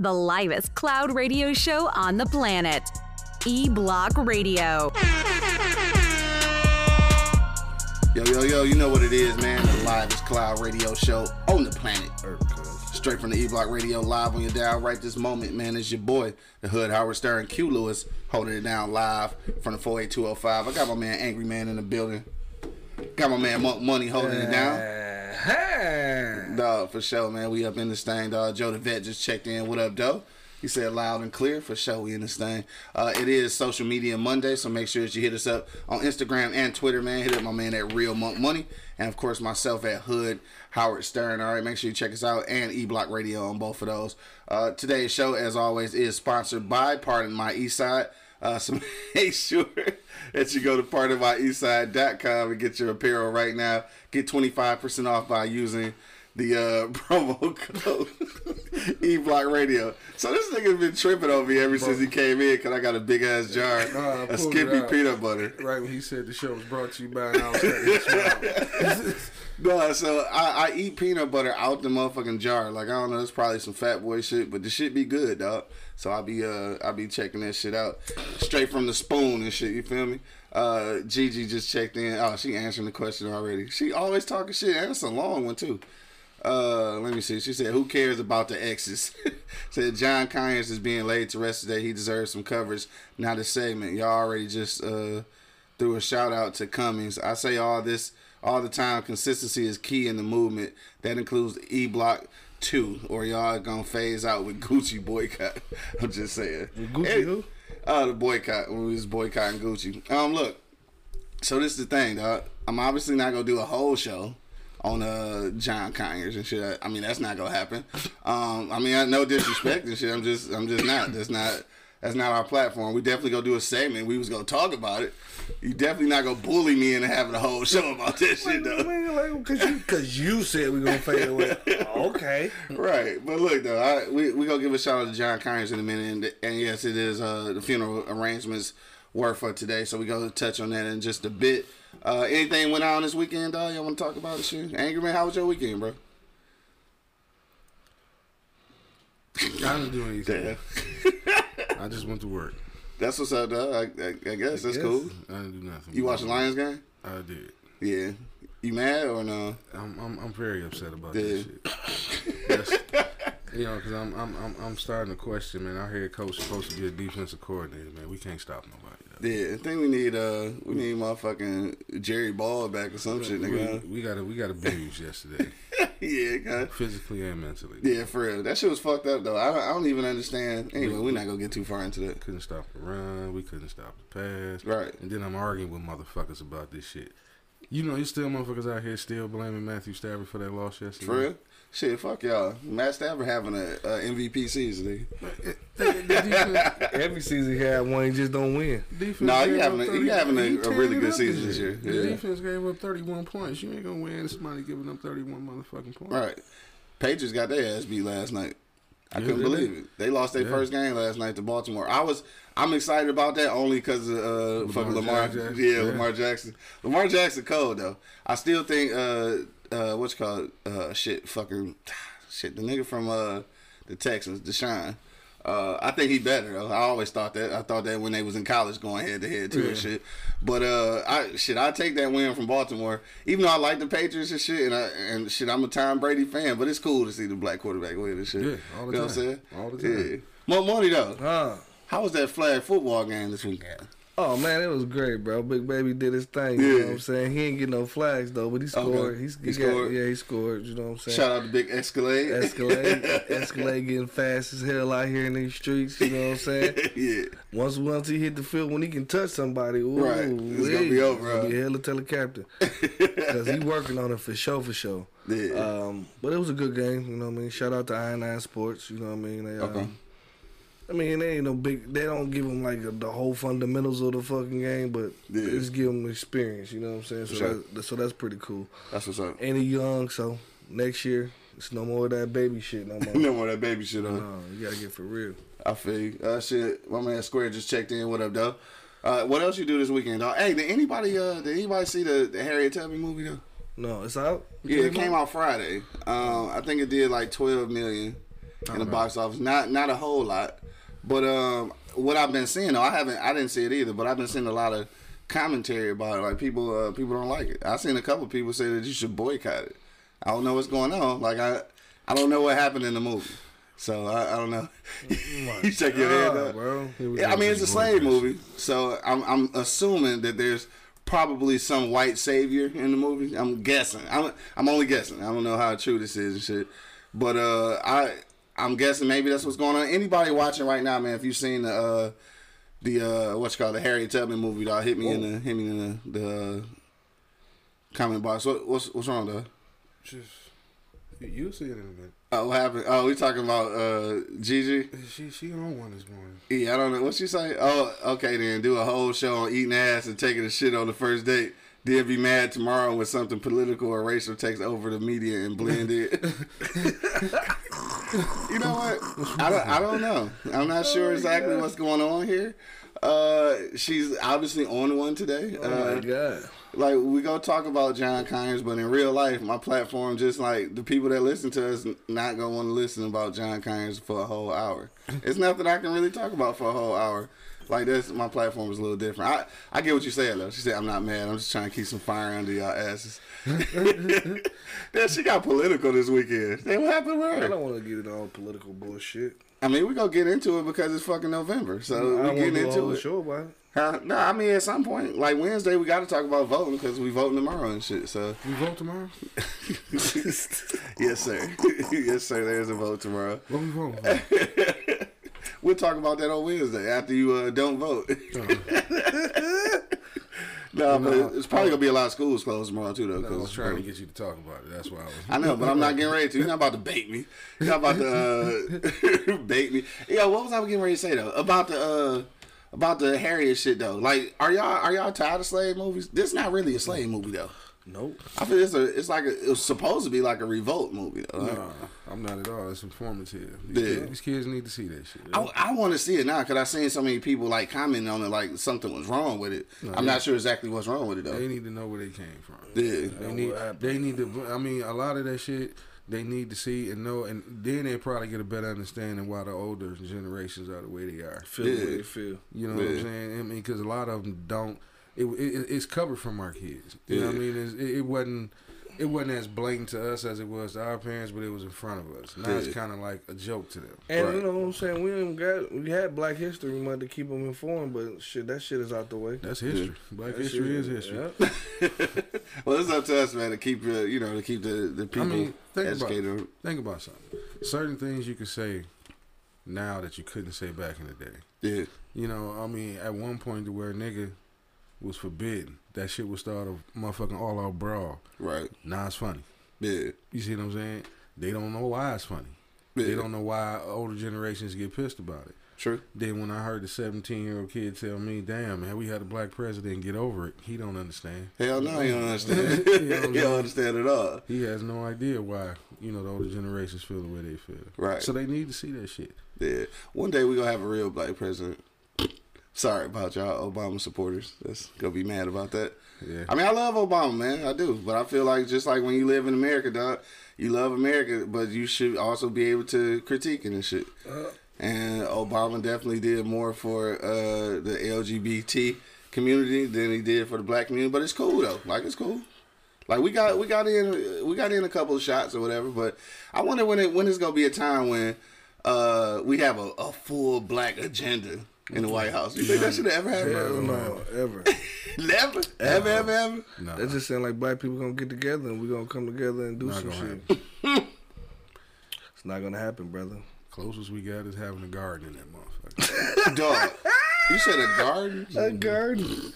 the livest cloud radio show on the planet. E Block Radio. Yo, yo, yo, you know what it is, man. The livest cloud radio show on the planet. Earth. Straight from the E Block Radio, live on your dial right this moment, man. It's your boy, the Hood Howard Stern, Q Lewis, holding it down live from the 48205. I got my man Angry Man in the building. Got my man Monk Money holding it down. Dog, for sure, man. We up in this thing, dog. Joe the Vet just checked in. What up, Joe? He said loud and clear for sure. We in this thing. Uh, it is Social Media Monday, so make sure that you hit us up on Instagram and Twitter, man. Hit up my man at Real Monk Money, and of course myself at Hood Howard Stern. All right, make sure you check us out and E Block Radio on both of those. Uh, today's show, as always, is sponsored by Pardon My Eastside. Uh, so make sure that you go to pardonmyeastside.com and get your apparel right now. Get 25% off by using the uh, promo code E Block Radio. So this nigga's been tripping on me ever since he came in because I got a big ass jar I of Skippy peanut butter. Right when he said the show was brought to you by an outlet. No, so I, I eat peanut butter out the motherfucking jar. Like I don't know, it's probably some fat boy shit, but the shit be good, dog. So I be uh I be checking that shit out straight from the spoon and shit. You feel me? Uh, Gigi just checked in. Oh, she answering the question already. She always talking shit, and it's a long one too. Uh, let me see. She said, "Who cares about the exes?" said John Conyers is being laid to rest today. He deserves some coverage. Not a segment. Y'all already just uh threw a shout out to Cummings. I say all this all the time. Consistency is key in the movement. That includes E Block Two, or y'all gonna phase out with Gucci boycott. I'm just saying. Gucci Hey, who? Uh, the boycott when we was boycotting Gucci. Um, look. So this is the thing, dog. I'm obviously not gonna do a whole show on uh John Conyers and shit. I mean, that's not gonna happen. Um, I mean, I no disrespect and shit. I'm just, I'm just not. That's not. That's not our platform. We definitely gonna do a segment. We was gonna talk about it. You definitely not gonna bully me into having a whole show about that shit, though. Man, like, cause you, cause you said we gonna fade away. Okay. Right, but look though, I, we we gonna give a shout out to John Conyers in a minute, and, and yes, it is uh, the funeral arrangements were for today, so we gonna touch on that in just a bit. Uh, anything went on this weekend, dog? Y'all want to talk about this shit? Angry man, how was your weekend, bro? I didn't do anything. I just went to work. that's what's up, dog. I, I, I guess that's Yes. cool. I didn't do nothing. You watch the Lions game? I did. Yeah. You mad or no? I'm, I'm, I'm very upset about Yeah. this shit. You know, because I'm, I'm, I'm, I'm starting to question, man. Our head coach supposed to be a defensive coordinator, man. We can't stop nobody. Yeah, I think we need uh we need motherfucking Jerry Ball back or some shit, We, nigga. we got a, we got a abused yesterday, yeah, kinda. physically and mentally. Yeah, for real. That shit was fucked up though. I don't, I don't even understand. Anyway, we're not gonna get too far into that. couldn't stop the run. We couldn't stop the pass. Right. And then I'm arguing with motherfuckers about this shit. You know, you still motherfuckers out here still blaming Matthew Stafford for that loss yesterday. For real? Shit, fuck y'all. Matt Stafford having a, a MVP season. Nigga. The defense, Every season he had one, he just don't win. defense Nah, he having up a- he having a- he a really good season this year. The Yeah. defense gave up 31 points. You ain't gonna win somebody giving up 31 motherfucking points. Right. Patriots got their ass beat last night. I Yeah, couldn't believe did. it. They lost their Yeah. first game last night to Baltimore. I was I'm excited about that only because of uh, fucking Lamar. Jackson. Yeah, Yeah. Lamar Jackson. Lamar Jackson cold though. I still think uh uh what's called uh shit fucking shit the nigga from uh the Texans Deshaun. Uh, I think he better though. I always thought that. I thought that when they was in college going head to head too and shit. But uh, I shit, I take that win from Baltimore. Even though I like the Patriots and shit, and I, and shit, I'm a Tom Brady fan. But it's cool to see the black quarterback win and shit. Yeah, all the you know what I'm saying? All the time. Yeah. More money though. Huh. How was that flag football game this weekend? Oh man, it was great, bro. Big baby did his thing. You Yeah. know what I'm saying? He ain't get no flags though, but he scored. He's, He he, got- scored? yeah, he scored. You know what I'm saying? Shout out to Big Escalade. Escalade, Escalade getting fast as hell out here in these streets. You know what I'm saying? yeah. Once once he hit the field, when he can touch somebody, ooh, Right. It's gonna be over, It's gonna be hell to tell the captain because he working on it for sure, for sure. Yeah. Um, but it was a good game. You know what I mean? Shout out to Iron Nine Sports. You know what I mean? They, um, Okay. I mean, they ain't no big. They don't give them like the whole fundamentals of the fucking game, but Yeah. they just give them experience. You know what I'm saying? So, sure. that, so that's pretty cool. That's what's up. And he young, so next year it's no more of that baby shit no more. no more of that baby shit on. no, you gotta get for real. I feel you. Uh, shit, my man Square just checked in. What up, though? Uh, what else you do this weekend, dog? Hey, did anybody uh did anybody see the, the Harriet Tubman movie though? No, it's out. Yeah, it came out Friday. Um, I think it did like twelve million. in the box office. Not not a whole lot, but um, what I've been seeing though, I haven't I didn't see it either, but I've been seeing a lot of commentary about it. Like people uh, people don't like it. I've seen a couple people say that you should boycott it. I don't know what's going on. Like I I don't know what happened in the movie. So I, I don't know. you check your head up. bro. Yeah, I mean it's a slave movie, so I'm I'm assuming that there's probably some white savior in the movie. I'm guessing. I'm I'm only guessing. I don't know how true this is and shit. But uh, I I'm guessing maybe that's what's going on. Anybody watching right now, man? If you've seen the uh, the uh, what's called the Harriet Tubman movie, dog, hit me in the hit me in the, the uh, comment box. What what's what's wrong, though? Just you'll see it in a minute. Oh, what happened? Oh, we talking about uh, Gigi. She she on one this morning. Yeah, I don't know what she say. Oh, okay then. Do a whole show on eating ass and taking a shit on the first date. Then be mad tomorrow when something political or racial takes over the media and blend it. you know what? I don't, I don't know. I'm not sure exactly what's going on here. Uh, she's obviously on one today. Oh uh, my god. like we go talk about John Conyers, but in real life, my platform just like the people that listen to us not gonna want to listen about John Conyers for a whole hour. It's nothing I can really talk about for a whole hour. Like that's my platform is a little different. I I get what you saying though. She said I'm not mad. I'm just trying to keep some fire under y'all asses. Then she got political this weekend. Then what happened with I don't want to get into all political bullshit. I mean, we gonna get into it because it's fucking November, so I we getting into it. show about it. Huh? No, I mean at some point, like Wednesday, we got to talk about voting because we voting tomorrow and shit. So. We vote tomorrow. yes, sir. yes, sir. There's a vote tomorrow. What we voting for? We'll talk about that on Wednesday after you uh, don't vote. no, but it's probably gonna be a lot of schools closed tomorrow too, though. I was trying to get you to talk about it. That's why I was. I know, but I'm not getting ready to. You're not about to bait me. You're not about to uh, bait me. Yeah, what was I getting ready to say though about the uh, about the Harriet shit though? Like, are y'all are y'all tired of slave movies? This is not really a slave movie though. Nope. I feel it's a it's like a, it was supposed to be like a revolt movie though. Like, I'm not at all. It's informative. Yeah. These, kids, these kids need to see that shit. I, I want to see it now because I've seen so many people like commenting on it like something was wrong with it. I'm not sure exactly what's wrong with it though. They need to know where they came from. Yeah. They need. They need to. I mean, a lot of that shit they need to see and know, and then they probably get a better understanding why the older generations are the way they are. Feel the Yeah. way they feel. You know what I'm saying? I mean, because a lot of them don't. It, it it's covered from our kids. You know what I mean? It's, it, it wasn't. It wasn't as blatant to us as it was to our parents, but it was in front of us. Now it's kind of like a joke to them. And Right. you know what I'm saying? We ain't got we had Black History Month to keep them informed, but shit, that shit is out the way. That's history. Black That history is history. yeah. well, it's up to us, man, to keep uh, you know to keep the the people I mean, think about. Think about something. Certain things you could say now that you couldn't say back in the day. Yeah, You know, I mean, at one point to where nigga was forbidden, that shit would start a motherfucking all out brawl. right. Now it's funny. Yeah, You see what I'm saying? They don't know why it's funny. yeah. They don't know why older generations get pissed about it. True. Then when I heard the 17 year old kid tell me, "Damn man, we had a black president, get over it," he don't understand. Hell no, you don't understand. What you I'm don't understand at all. He has no idea why you know the older generations feel the way they feel. Right. So they need to see that shit. Yeah. One day we gonna have a real black president. Sorry about y'all Obama supporters. That's gonna be mad about that. Yeah. I mean, I love Obama, man. I do, but I feel like just like when you live in America, dog, you love America, but you should also be able to critique it and shit. And Obama definitely did more for uh, the LGBT community than he did for the black community. But it's cool though. Like it's cool. Like we got we got in we got in a couple of shots or whatever. But I wonder when it when it's gonna be a time when uh, we have a, a full black agenda in the White House. You think that should ever happen? Hell no, ever. Never, ever, ever, ever. No, That just sound like black people gonna get together and we gonna come together and do Not some shit. it's not gonna happen, brother. closest we got is having a garden in that motherfucker. Dog, you said a garden? A garden.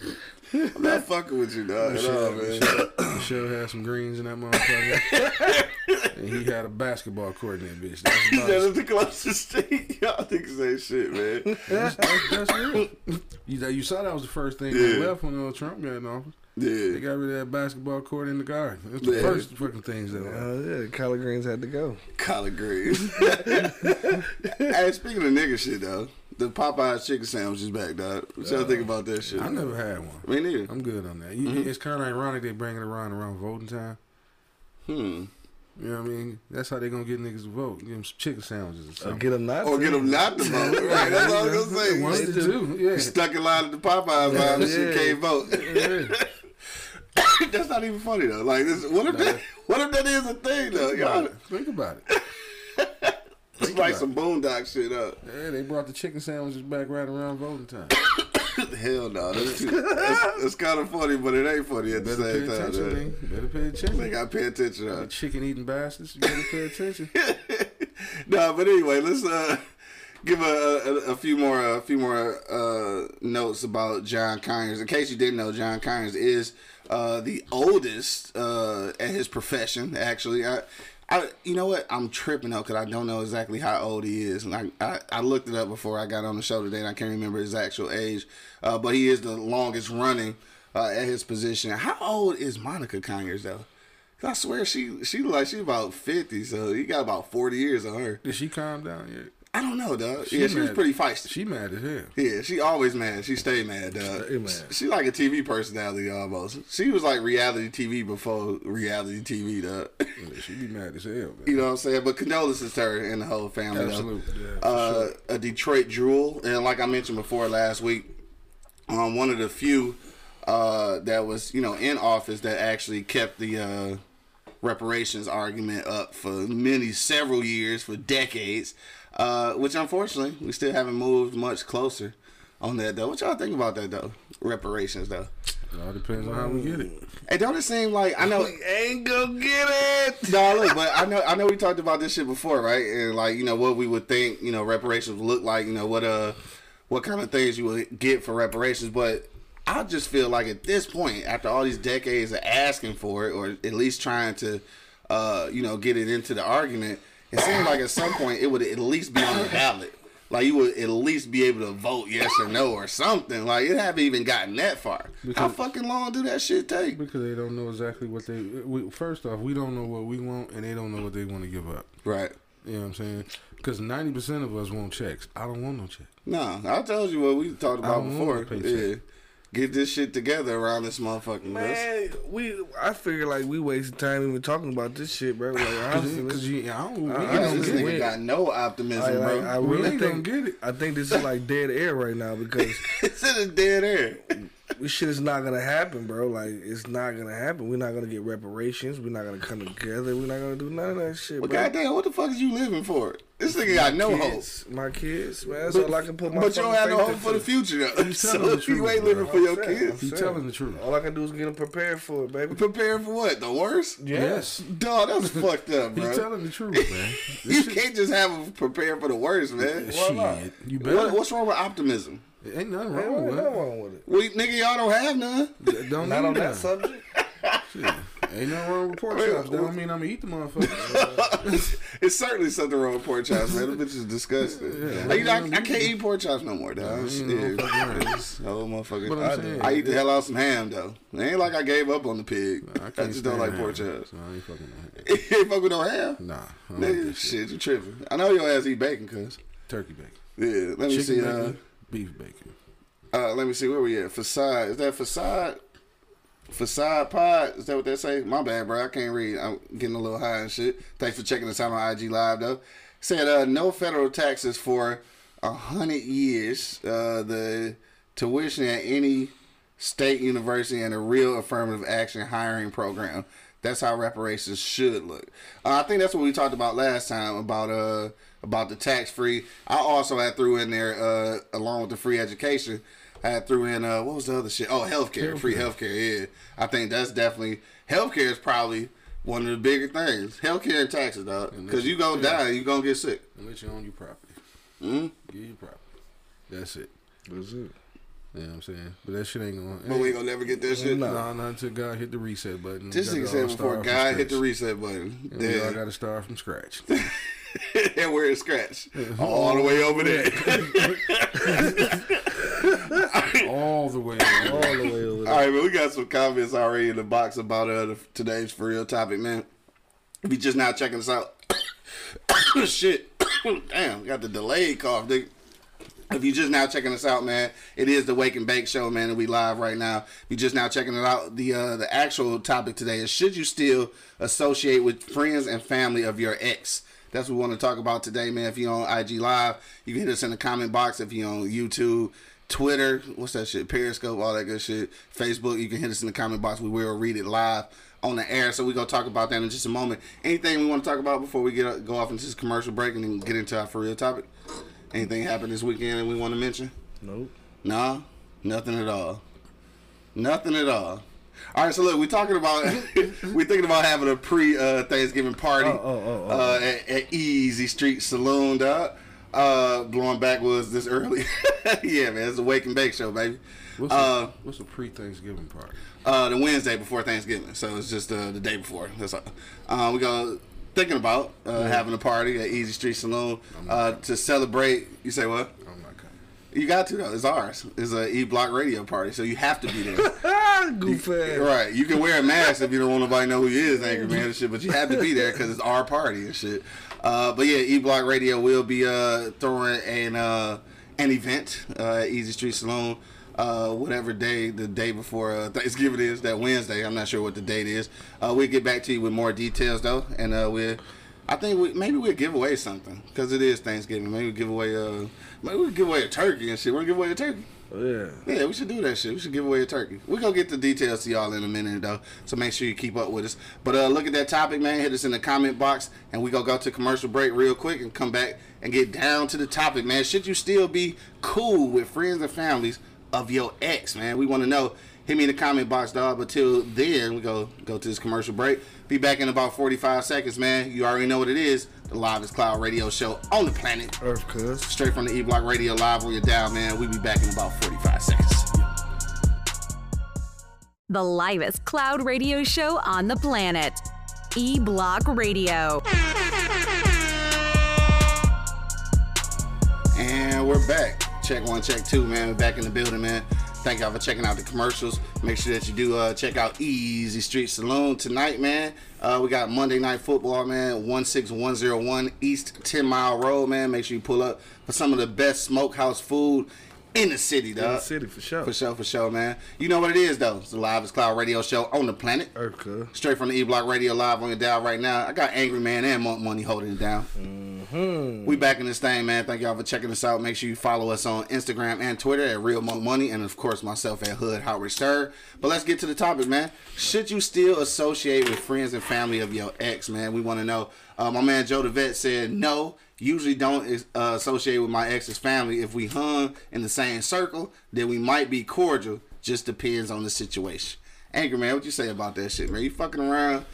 I'm not fucking with you, dog. At all, man. Michelle had some greens in that motherfucker, and he had a basketball court in that bitch. That's about That is the closest thing. Y'all niggas say shit, man. That's, that's, that's real. You, you saw that was the first thing Yeah. that left when uh, Trump got in office. They got rid of that basketball court in the garden. That's the Yeah. first fucking things that left. Uh, yeah, collard greens had to go. Collard greens. hey, speaking of nigga shit, though, the Popeyes chicken sandwich is back, dog. What y'all think about that shit? I never had one. Me neither. I'm good on that. You, It's kind of ironic they bring it around around voting time. Hmm. You know what I mean? That's how they gonna get niggas to vote. Give them some chicken sandwiches or Or something. get them not. Or to. get them not to vote. Right, that's all I was gonna say. One You two. Yeah. Stuck in line at the Popeyes line and shit can't vote. yeah. That's not even funny though. Like, this, what if that? What if that is a thing though? Y'all, Think about it. It's like some boondock shit up. Yeah, they brought the chicken sandwiches back right around voting time. Hell no, that's, too, that's, that's kind of funny, but it ain't funny at the Better pay same time. attention, man. Better pay attention. They got to pay attention. Huh? chicken eating bastards. You better pay attention. no, but anyway, let's uh, give a, a, a few more a few more uh, notes about John Conyers. In case you didn't know, John Conyers is uh, the oldest uh, at his profession. Actually, I. I, you know what? I'm tripping though because I don't know exactly how old he is. And I, I, I looked it up before I got on the show today, and I can't remember his actual age. Uh, but he is the longest running uh, at his position. How old is Monica Conyers though? I swear she she like she about fifty, so he got about forty years on her. Did she calm down yet? I don't know, dog. yeah, she was pretty feisty. She mad as hell. yeah, she always mad. She stay mad, dog. Stay mad. She like a TV personality almost. She was like reality TV before reality TV, dog. Yeah, she be mad as hell, man. you know what I'm saying? But condolences to her and the whole family. though. Absolutely. Yeah, uh, a Detroit jewel, and like I mentioned before last week, um, one of the few uh, that was you know in office that actually kept the uh, reparations argument up for many several years, for decades. Uh, which unfortunately we still haven't moved much closer on that though. What y'all think about that though? Reparations though. It all depends on how we get it. Hey, don't it seem like I know Ain't gonna get it. no, look, but I know I know we talked about this shit before, right? And like, you know, what we would think, you know, reparations look like, you know, what uh what kind of things you would get for reparations, but I just feel like at this point, after all these decades of asking for it, or at least trying to uh, you know, get it into the argument, it seems like at some point it would at least be on the ballot. Like you would at least be able to vote yes or no or something. Like it haven't even gotten that far. How fucking long do that shit take? Because they don't know exactly what they. We, first off, we don't know what we want, and they don't know what they want to give up. Right. You know what I'm saying? Because 90% of us want checks. I don't want no check. No, I told you what we talked about before. want a paycheck. Yeah. Get this shit together around this motherfucking list. Man, we I figure like we wasting time even talking about this shit, bro. Like honestly, Because you, I don't. we I- I don't This nigga it. got no optimism, I, bro. I We really think gonna get it. I think this is like dead air right now because it's in the dead air. this shit is not gonna happen, bro. Like it's not gonna happen. We're not gonna get reparations. We're not gonna come together. We're not gonna do none of that shit, But bro. goddamn, what the fuck is you living for? This nigga got no hope. My kids, man. That's But, all I can put my. but you don't have no hope for the into. future, though. You telling So the you truth, ain't bro. living for your I'm saying, kids. I'm He saying. telling the truth. All I can do is get them prepared for it, baby. Prepared for what? The worst? Yes. Dog, that's fucked up, He's bro. telling the truth, man. You shit- can't just have them prepared for the worst, man. Shit. You better. What, what's wrong with optimism? Ain't nothing Ain't wrong with nothing it. wrong with it. We, nigga, y'all don't have none. Don't Not on that subject. Ain't nothing wrong with pork chops. That don't mean I'm gonna eat the motherfucker. it's certainly something wrong with pork chops, man. The bitch is disgusting. Like, you know, I, I can't eat pork chops no more, dog. ain't Yeah, no fucking way. it's- oh, motherfucker. I'm saying- I eat the hell out of some ham, though. It ain't like I gave up on the pig. I I, just don't like ham, pork chops. So I ain't fucking with ham. ain't fuck with no ham? Nah. I don't like Nigga, shit. you tripping. I know your ass eat bacon, cuz. Turkey bacon. Yeah, let me Chicken see. bacon. Beef bacon. Uh, uh, let me see. Where we at? Facade. Is that facade? Facade pod. Is that what they say? My bad, bro. I can't read. I'm getting a little high and shit. Thanks for checking us out on IG Live, though. Said uh, no federal taxes for a hundred years. Uh, the tuition at any state university and a real affirmative action hiring program. That's how reparations should look. Uh, I think that's what we talked about last time about uh about the tax free. I also had threw in there uh along with the free education. I threw in uh what was the other shit? Oh, healthcare, free healthcare. Yeah, I think that's definitely healthcare is probably one of the bigger things. Healthcare and taxes, dog. Because you gonna die, you gonna get sick. And let you own your property. hmm Give you property. That's it. That's it. You know what I'm saying? But that shit ain't gonna. But we ain't gonna never get that shit. No, nah, not until God hit the reset button. This We nigga gotta said before God hit the reset button. And we all got to start from scratch. and we're at scratch. All the way over there. all the way. All the way over All there. Right, man. We got some comments already in the box about uh, today's for real topic, man. If you just now checking us out, shit, damn, got the delayed cough, nigga. If you just now checking us out, man, it is the Wake and Bake Show, man, and we live right now. If you just now checking it out, the uh, the actual topic today is should you still associate with friends and family of your ex? That's what we want to talk about today, man. If you're on IG Live, you can hit us in the comment box. If you're on YouTube, Twitter, what's that shit? Periscope, all that good shit. Facebook, you can hit us in the comment box. We will read it live on the air. So we're gonna talk about that in just a moment. Anything we want to talk about before we get go off into this commercial break and then get into our for real topic? Anything happened this weekend that we want to mention? Nope. No, nothing at all. Nothing at all. All right, so look, we're talking about we're thinking about having a pre uh, Thanksgiving party Oh, oh, oh, oh. Uh, at, at Easy Street Saloon, dog. Uh, blowing backwoods this early. yeah, man, it's a wake and bake show, baby. What's, Uh, a, what's a pre-Thanksgiving party? uh, the Wednesday before Thanksgiving, so it's just uh, the day before. That's all. Uh, we go thinking about uh, having a party at Easy Street Saloon uh, to celebrate. You say what? I'm not coming. You got to though. It's ours. It's a E Block Radio party, so you have to be there. Goof ass. right. You can wear a mask if you don't want nobody to know who you is, angry man and shit. But you have to be there because it's our party and shit. Uh, but yeah, E Block Radio will be uh, throwing an uh, an event uh, at Easy Street Saloon. Uh, whatever day the day before uh, Thanksgiving is, that Wednesday. I'm not sure what the date is. We'll get back to you with more details though, and we'll. I think we, maybe we'll give away something because it is Thanksgiving. Maybe we'll give away uh, maybe we'll give away a turkey and shit. We're gonna give away a turkey. Oh, yeah. Yeah, we should do that shit. We should give away a turkey. We're gonna get the details to y'all in a minute though. So make sure you keep up with us. But uh look at that topic, man. Hit us in the comment box and we gonna go to commercial break real quick and come back and get down to the topic, man. Should you still be cool with friends and families of your ex, man? We wanna know. Hit me in the comment box, dog. But till then, we go go to this commercial break. Be back in about 45 seconds, man. You already know what it is. The Live is Cloud radio show on the planet. Earth, cuz. Straight from the E Block Radio Live on your dial, man. We be back in about 45 seconds. The livest cloud radio show on the planet. E Block Radio. And we're back. Check one, check two, man. We're back in the building, man. Thank y'all for checking out the commercials. Make sure that you do uh, check out Easy Street Saloon tonight, man. Uh, we got Monday Night Football, man. 16101 East 10 Mile Road, man. Make sure you pull up for some of the best smokehouse food in the city, dog. In the city, for sure. For sure, for sure, man. You know what it is, though. It's the Live Cloud radio show on the planet. Cuz. Straight from the E Block Radio Live on your dial right now. I got Angry Man and Monk Money holding it down. Mm-hmm. We back in this thing, man. Thank y'all for checking us out. Make sure you follow us on Instagram and Twitter at Real Monk Money, and of course myself at Hood Howard Stern. But let's get to the topic, man. Should you still associate with friends and family of your ex, man? We want to know. Uh, my man Joe the Vet said no. Usually don't uh, associate with my ex's family. If we hung in the same circle, then we might be cordial. Just depends on the situation. Angry man, what you say about that shit, man? You fucking around?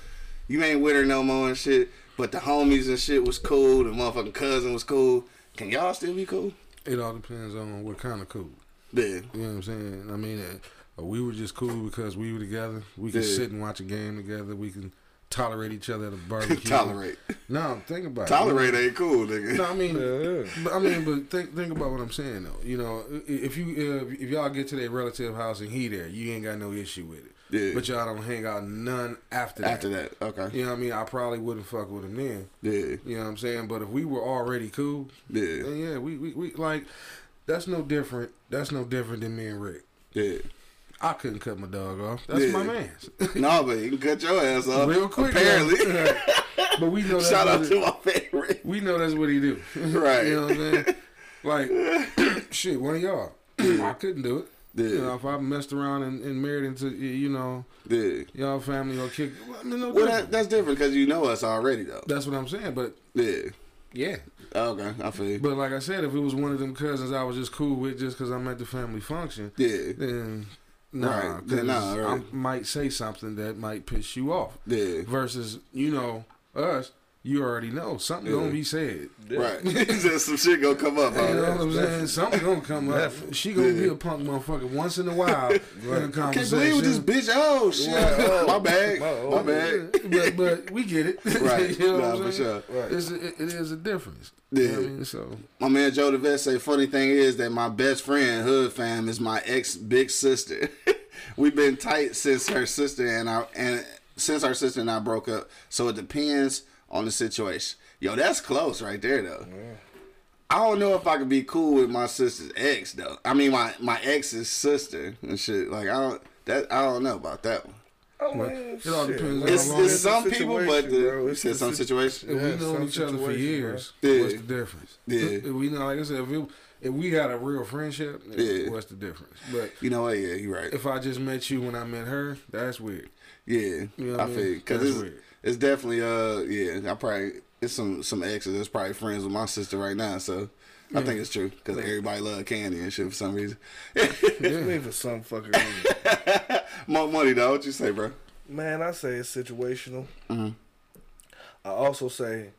You ain't with her no more and shit. But the homies and shit was cool. The motherfucking cousin was cool. Can y'all still be cool? It all depends on what kind of cool. Yeah. You know what I'm saying? I mean, uh, we were just cool because we were together. We could Yeah. sit and watch a game together. We can tolerate each other at a barbecue. Tolerate. No, think about Tolerate it. Tolerate ain't cool, nigga. No, I mean, Yeah. but I mean, but think think about what I'm saying though. You know, if you uh, if y'all get to their relative house and he there, you ain't got no issue with it. Yeah. But y'all don't hang out none after that. After that, okay. You know what I mean? I probably wouldn't fuck with him then. Yeah. You know what I'm saying? But if we were already cool, Yeah. then yeah, we, we, we like that's no different. That's no different than me and Rick. Yeah. I couldn't cut my dog off. That's Yeah. my man. no, but you can cut your ass off. Real quick. Apparently. though. but we know that's Shout out what to it- my favorite. we know that's what he do. Right. you know what I'm saying? Like shit, one of y'all. I couldn't do it. Yeah. You know, if I messed around and, and married into you know Yeah. y'all family or kick, well, I mean, no Well, that, that's different because you know us already, though. that's what I'm saying. But Yeah. yeah, Okay, I feel you. but like I said, if it was one of them cousins I was just cool with just because I'm at the family function, Yeah. then nah, Right. Then nah, right. I might say something that might piss you off. Yeah. Versus, you know, us, you already know something Yeah. gonna be said. Right. Just some shit gonna come up. You huh? know what I'm saying? Something gonna come up. She gonna be a punk motherfucker once in a while in a Can't conversation. believe with this bitch. Oh shit! Right. My bad. Oh, My bad. but but we get it. Right. you know Nah, what I'm for saying? sure. Right. It's a, it, it is a difference. You know I mean? So My man Joe the Vet say, funny thing is that my best friend, Hood fam, is my ex big sister. We've been tight since her sister and I and since our sister and I broke up. So it depends on the situation. Yo, that's close right there though. I don't know if I could be cool with my sister's ex though. I mean my my ex's sister and shit. Like I don't that I don't know about that one. Oh, Well, man, it all depends on It's, how long it's it's some the people, but situation, the, bro. you It's said some sit- situation. If Yeah, we known some each other for years, bro. what's the difference? Yeah. If we know, like I said, if, it, if we had a real friendship, Yeah. what's the difference? But You know what? Yeah, you're right. if I just met you when I met her, that's weird. Yeah, You know what I I mean? feel because That's it's, weird. It's definitely uh yeah. I probably it's some some exes that's probably friends with my sister right now. So I think it's true because everybody love candy and shit for some reason. Me for some fucking reason. More money though. What you say, bro? Man, I say it's situational. Mhm. I also say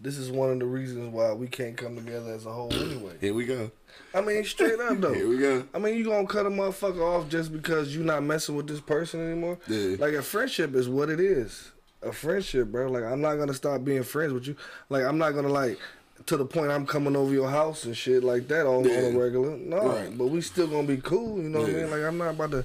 this is one of the reasons why we can't come together as a whole anyway. Here we go. I mean, straight up though. Here we go. I mean, you gonna cut a motherfucker off just because you're not messing with this person anymore? Yeah. Like a friendship is what it is. A friendship, bro. Like I'm not gonna stop being friends with you. Like I'm not gonna like to the point I'm coming over your house and shit like that on, on a regular. No, Right. but we still gonna be cool. You know what I mean? Like I'm not about to.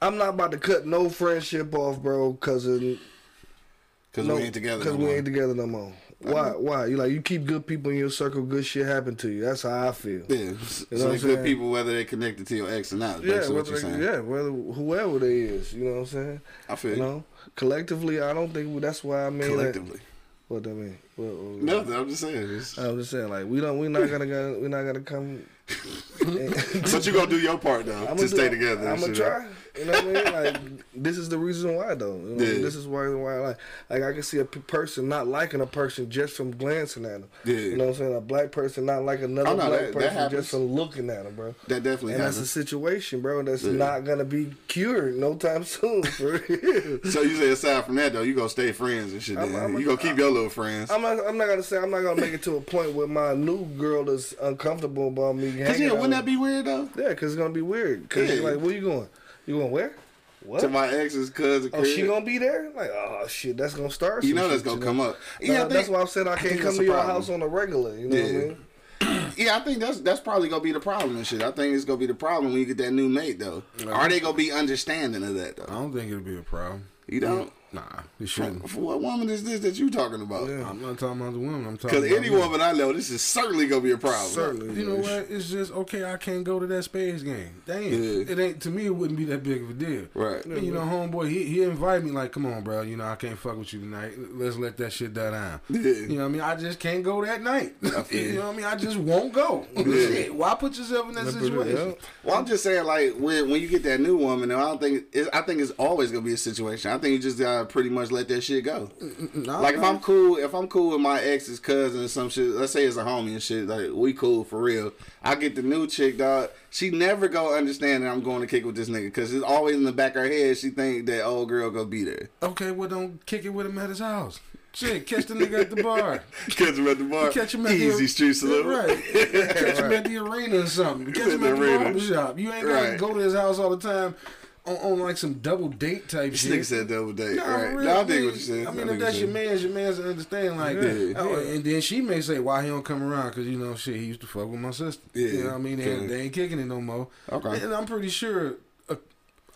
I'm not about to cut no friendship off, bro, cause of Because no, we ain't together. Cause no we more. ain't together no more. Why? Why? You like you keep good people in your circle, good shit happen to you. That's how I feel. Yeah, You know so good saying? people whether they're connected to your ex or not. Yeah, what whether you're they, saying. yeah, whether whoever they is, you know what I'm saying. I feel You know, collectively, I don't think that's why I mean. collectively. That, what that mean? What, what, Nothing. I'm just saying. It's- I'm just saying, like we don't, we're not gonna, go, we're not gonna come. but you gonna do your part though I'm to stay together. I'm gonna try. You know what I mean? Like this is the reason why, though. You know, Yeah. This is why why like like I can see a p- person not liking a person just from glancing at them. Yeah. You know what I'm saying? A black person not like another Oh, no, black that- that person happens. just from looking at them, bro. That definitely And that's a situation, bro. That's Yeah. not gonna be cured no time soon. For real. So you say aside from that though, you gonna stay friends and shit. I'm- I'm- you gonna keep your little friends. I'm not. I'm not gonna say. I'm not gonna make it to a point where my new girl is uncomfortable about me. Cause yeah, wouldn't that be weird though? Yeah, because it's gonna be weird. Because Yeah. like, where you going? You going where? What? To my ex's cousin. Oh, she gonna be there? Like, oh shit, that's gonna start. You know that's gonna come know? up. No, Yeah, I that's why I said I can't think come to your problem. house on a regular. You know what I mean? Yeah, I think that's that's probably gonna be the problem and shit. I think it's gonna be the problem when you get that new mate though. Are they gonna be understanding of that though? I don't think it'll be a problem. You don't. Nah, it shouldn't. for what woman is this that you talking about? Yeah, I'm not talking about the woman. I'm talking Because any me. woman I know, this is certainly gonna be a problem. Certainly. You know what? It's just okay. I can't go to that Spades game. Damn, Yeah. it ain't to me. It wouldn't be that big of a deal. Right. And, you know, homeboy, he he invited me like, come on, bro. You know, I can't fuck with you tonight. Let's let that shit die down. Yeah. You know what I mean? I just can't go that night. you you. know what I mean? I just won't go. Shit, Why put yourself in that That's situation? yeah. Well, I'm just saying, like when when you get that new woman, I don't think it, I think it's always gonna be a situation. I think you just gotta pretty much let that shit go. Nah, Like if. I'm cool, if I'm cool with my ex's cousin or some shit, let's say it's a homie and shit, like we cool for real. I get the new chick, dog. She never go understand that I'm going to kick with this nigga because it's always in the back of her head. She think that old girl gonna be there. Okay, well, don't kick it with him at his house. Shit, catch the nigga at the bar. Catch him at the bar. Catch him at the Easy the street salute. Right. Catch him at the arena or something. Catch At him the at the barber shop. You ain't gotta Right. go to his house all the time on, on like some double date type This shit. nigga said double date. Nah, right. for real, No, I I think mean, what you said. I mean, think if that's your you man's your man's understand like Yeah, that. Oh, yeah. and then she may say why he don't come around because you know shit he used to fuck with my sister. Yeah, you know what I mean? They, they ain't kicking it no more. Okay. and I'm pretty sure. Uh,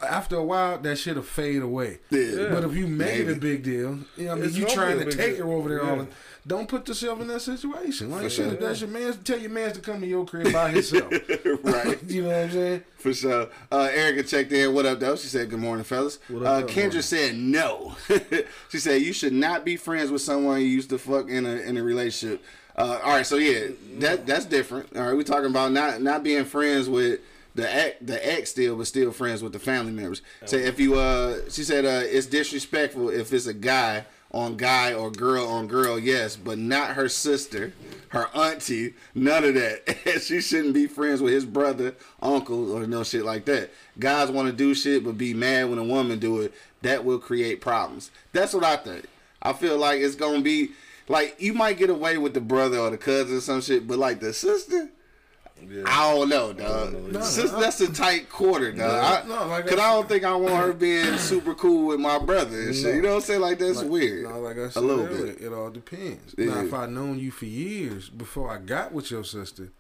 after a while, that shit'll fade away. Yeah. But if you made Maybe. a big deal, you know, what I mean, It's you trying to take deal. her over there all the don't put yourself in that situation. Like For shit, sure. if that's your man, tell your man to come to your crib by himself. right. you know what I'm saying? For sure. Uh, Erica checked in. What up, though? She said, Good morning, fellas. What uh, up, though? Kendra said, No. she said, You should not be friends with someone you used to fuck in a, in a relationship. Uh, all right, so yeah, that that's different. All right, we're talking about not not being friends with the ex, the ex still, but still friends with the family members. So if you, uh, she said, uh, it's disrespectful if it's a guy on guy or girl on girl, yes, but not her sister, her auntie, none of that. she shouldn't be friends with his brother, uncle, or no shit like that. Guys want to do shit, but be mad when a woman do it. That will create problems. That's what I think. I feel like it's gonna be like you might get away with the brother or the cousin or some shit, but like the sister. I don't know, dog. No, Sis- no. that's a tight quarter, dog. I, no, like I Cause I don't think I want her being super cool with my brother and shit. You know what I'm saying? Like that's Like- weird. No, like I said a little earlier, bit. it all depends. Yeah. Now, if I known you for years before I got with your sister,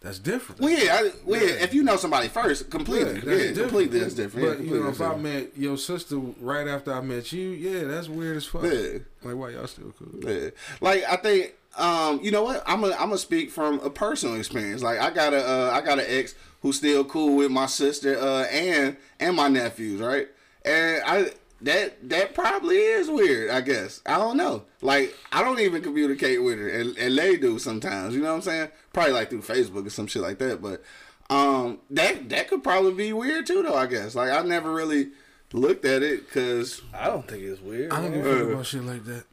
that's different. Well, yeah, I, well, yeah. Yeah. If you know somebody first, completely, yeah, completely, that's different. But yeah, you know, if I met your sister right after I met you, yeah, that's weird as fuck. Yeah. Like, why y'all still cool? yeah. Like I think um, you know what? I'm gonna I'm gonna speak from a personal experience. Like I got a uh, I got an ex who's still cool with my sister uh, and and my nephews, right? And I that that probably is weird. I guess I don't know. Like I don't even communicate with her, and, and they do sometimes. You know what I'm saying? Probably like through Facebook or some shit like that. But um, that that could probably be weird too, though. I guess. Like I never really looked at it because I don't think it's weird. I don't man. give a fuck about shit like that.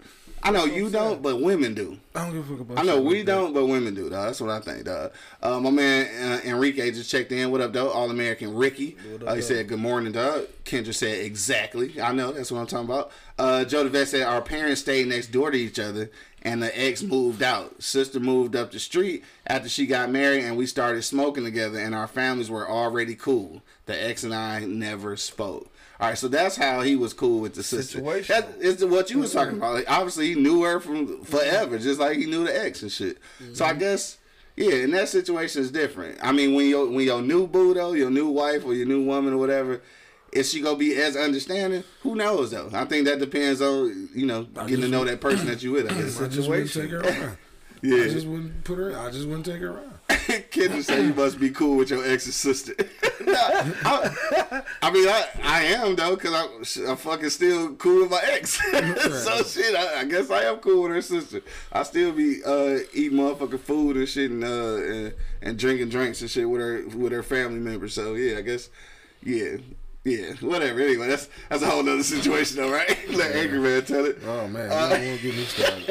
I know you don't, but women do. I don't give a fuck about. I know we like don't, but women do. Dog. That's what I think. Dog. Uh, my man uh, Enrique just checked in. What up, though? All American Ricky. Uh, he said good morning, dog. Kendra said exactly. I know that's what I'm talking about. Uh, Joe the Vet said our parents stayed next door to each other, and the ex moved out. Sister moved up the street after she got married, and we started smoking together. And our families were already cool. The ex and I never spoke. All right, so that's how he was cool with the sister. Situational. That is what you was talking mm-hmm. about. Like, obviously, he knew her from forever, just like he knew the ex and shit. So I mm-hmm. guess, yeah, in that situation is different. I mean, when your when your new boo though, your new wife or your new woman or whatever, is she gonna be as understanding? Who knows though? I think that depends on you know getting to know that person that you with. I guess. I just wouldn't take her around. Yeah. I just wouldn't put her. I just wouldn't take her around. Kendra said you must be cool with your ex's sister. Nah, I, I mean, I, I am though, cause I'm, I'm fucking still cool with my ex. so shit, I, I guess I am cool with her sister. I still be uh, eating motherfucking food and shit and, uh, and and drinking drinks and shit with her with her family members. So yeah, I guess yeah. Yeah, whatever. Anyway, that's that's a whole nother situation, though, right? Let angry man tell it. Oh man, you don't want to get me started.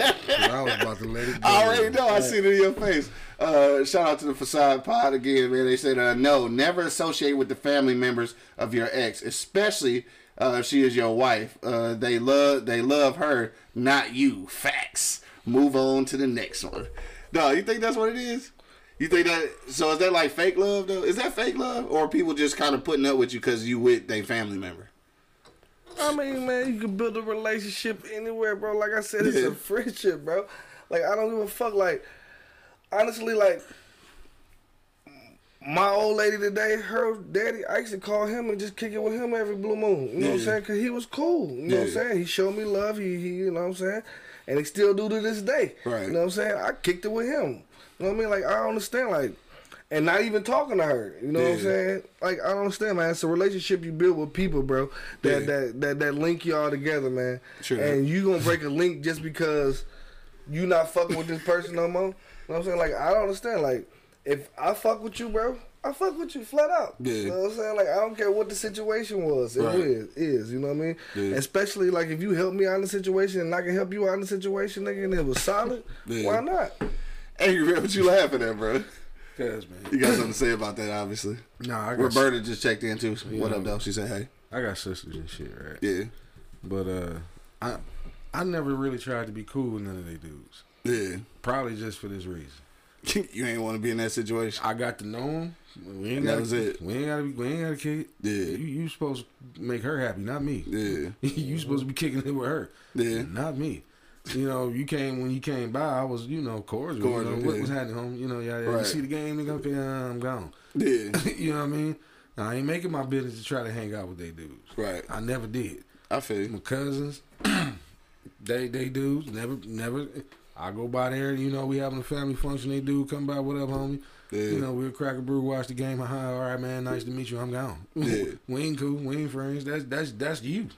I was about to let it go. I already know. I see it in your face. Uh, shout out to the Facade Pod again, man. They said, uh, no, never associate with the family members of your ex, especially uh, if she is your wife. Uh, they love they love her, not you. Facts. Move on to the next one. No, you think that's what it is? You think that? So is that like fake love though? Is that fake love, or people just kind of putting up with you because you with their family member? I mean, man, you can build a relationship anywhere, bro. Like I said, it's Yeah. a friendship, bro. Like I don't give a fuck. Like honestly, like my old lady today, her daddy, I used to call him and just kick it with him every blue moon. You know what I'm saying? Cause he was cool. You know what I'm saying? He showed me love. He, he, you know what I'm saying? And he still do to this day. Right. You know what I'm saying? I kicked it with him. You know what I mean? Like I don't understand. Like. And not even talking to her, you know what I'm saying? Like I don't understand, man. It's a relationship you build with people, bro. That Yeah. that that that link y'all together, man. Sure. And you gonna break a link just because you not fucking with this person no more. You know what I'm saying? Like I don't understand. Like if I fuck with you, bro, I fuck with you flat out. Yeah. You know what I'm saying? Like I don't care what the situation was. It Right. is, is. You know what I mean? Yeah. Especially like if you help me out in the situation and I can help you out in the situation, nigga, and it was solid. Yeah. Why not? Angry man, what you laughing at, bro? Cause man. You got something to say about that, obviously. nah, I got Roberta just checked in too. What Yeah. up, though? She said, "Hey." I got sisters and shit, right? Yeah. But uh, I I never really tried to be cool with none of they dudes. Yeah. Probably just for this reason. you ain't want to be in that situation. I got to know him. We ain't That got was it. We ain't got to. Be. We ain't got a kid. Yeah. You, you supposed to make her happy, not me. Yeah. you supposed to be kicking it with her. Yeah. Not me. You know, you came when you came by. I was, you know, cordial. Cordial, you know, what was happening, home? You know, yeah, yeah. Right. You see the game, nigga? Uh, I'm gone. Yeah. you know what I mean? I ain't making my business to try to hang out with they dudes. Right. I never did. I feel you. My cousins, they they dudes never never. I go by there, you know, we having a family function. They do come by, what up, homie? Yeah. You know, we'll crack a brew, watch the game. Hi, all right, man. Nice to meet you. I'm gone. Yeah. we ain't cool. We ain't friends. That's that's that's you.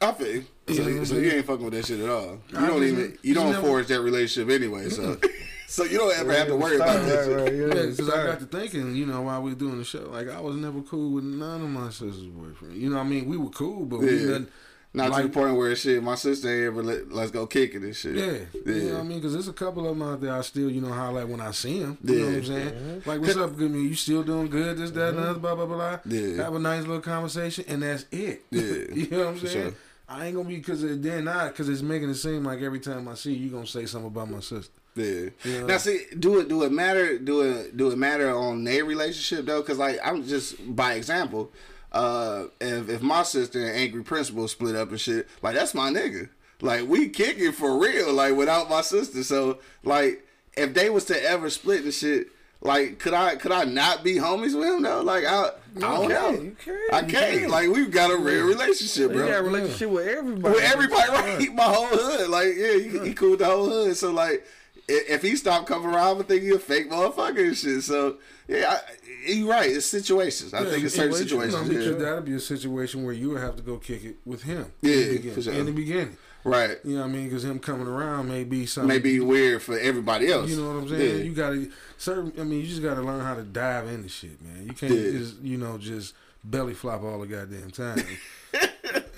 I feel you. So, You know what I'm so you ain't fucking with that shit at all. You I don't just- even. You don't never- forge that relationship anyway. So. so you don't ever have to worry about that. Right, shit. right, yeah, Yeah, because I got to thinking, you know, while we were doing the show, like I was never cool with none of my sister's boyfriends. You know, what I mean, we were cool, but we Yeah. done, Not to the point where shit. My sister ain't ever let, let's go kick it and shit. yeah, Yeah. you know what I mean, because there's a couple of them out there I still, you know, highlight when I see them. You know what I'm Yeah. saying? Like, what's up, good man? You still doing good? This, that, and mm-hmm. other, blah blah blah. blah. Yeah. Have a nice little conversation, and that's it. Yeah. you know what I'm For saying? sure. I ain't gonna be because then not because it's making it seem like every time I see you, you gonna say something about my sister. Yeah. Yeah. Now see, do it do it matter? Do it do it matter on their relationship though? Because like I'm just by example, uh, if if my sister and Angry Principal split up and shit, like that's my nigga. Like we kick it for real, like without my sister. So like if they was to ever split and shit. Like, could I could I not be homies with him though? Like, I, I don't know. you can, I can't. can. Like, we've got a real relationship, You bro got a relationship with everybody. with everybody, right? My whole hood, like, yeah, he, he cool with the whole hood. So, like, if he stopped coming around, I think he a fake motherfucker and shit. So yeah, I, you're right. It's situations. I think it's certain Well, you know, situations. because yeah. that'd be a situation where you would have to go kick it with him. Yeah, in the sure. In the beginning, Right. you know what I mean? Because him coming around may be something. May be weird for everybody else. You know what I'm saying? Yeah. You gotta certain. I mean, you just gotta learn how to dive into shit, man. You can't Yeah. just you know just belly flop all the goddamn time.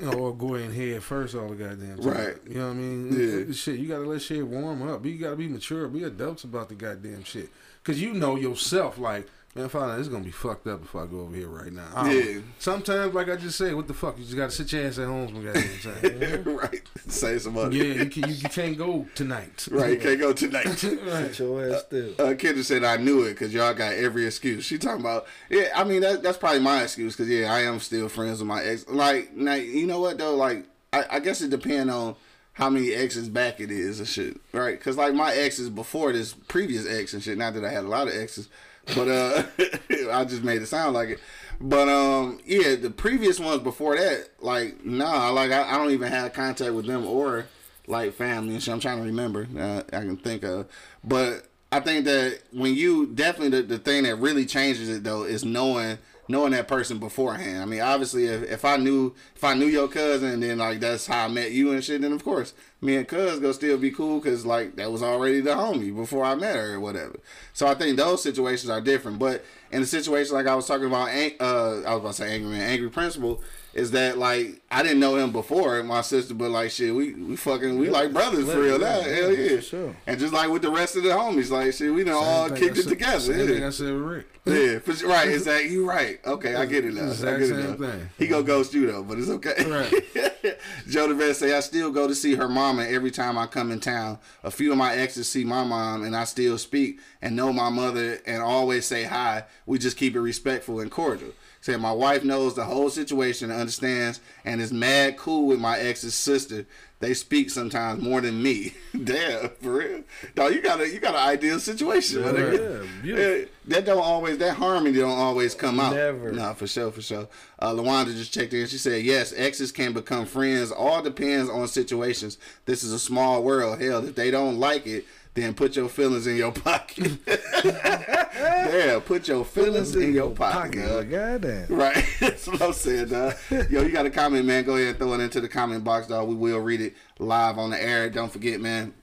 You know, or go in head first all the goddamn time. Right. You know what I mean? Yeah. Shit, you gotta let shit warm up. You gotta be mature. Be adults about the goddamn shit. Cause you know yourself, like, man, find out it's gonna be fucked up if I go over here right now. I Yeah. Sometimes, like I just say, what the fuck? You just gotta sit your ass at home some goddamn time. right. Say some other. yeah, you, can, you, you can't go tonight. Right. You can't go tonight. right. Get your ass still. Uh, Kendra said I knew it because y'all got every excuse. She talking about yeah. I mean that that's probably my excuse because yeah, I am still friends with my ex. Like now, you know what though? Like I, I guess it depends on how many exes back it is and shit, right? Because like my exes before this previous ex and shit. Not that I had a lot of exes, but uh, I just made it sound like it. But um, yeah, the previous ones before that, like nah, like I, I don't even have contact with them or like family and shit. I'm trying to remember. Uh, I can think of, but I think that when you definitely the, the thing that really changes it though is knowing knowing that person beforehand. I mean, obviously, if, if I knew if I knew your cousin, then like that's how I met you and shit, then of course me and cuz gonna still be cool because like that was already the homie before I met her or whatever. So I think those situations are different. But in the situation like I was talking about, uh, I was about to say angry man, angry principal. Is that like I didn't know him before my sister, but like shit, we we fucking we like brothers for real. That hell yeah, sure. And just like with the rest of the homies, like shit, we done all Same thing kicked it said- together. Same yeah. I said with Rick. Yeah, for, sure. right. Exactly. You right. Okay, I get it now. I get it same now. thing. He gonna ghost you though, but it's okay. Right. Joe the Vet say I still go to see her mama every time I come in town. A few of my exes see my mom, and I still speak and know my mother, and always say hi. We just keep it respectful and cordial. Said my wife knows the whole situation and understands, and is mad cool with my ex's sister. They speak sometimes more than me. Damn, for real. Dog, you got a you got an ideal situation. yeah, beautiful. Yeah, that don't always that harmony don't always come out. Never. Nah, for sure, for sure. Uh, Lawanda just checked in. She said, "Yes, exes can become friends. All depends on situations. This is a small world. Hell, if they don't like it, then put your feelings in your pocket. yeah, put your feelings in your pocket. dog. Goddamn. Right. That's what I'm saying, dog. Yo, you got a comment, man. Go ahead and throw it into the comment box, dog. We will read it live on the air. Don't forget, man,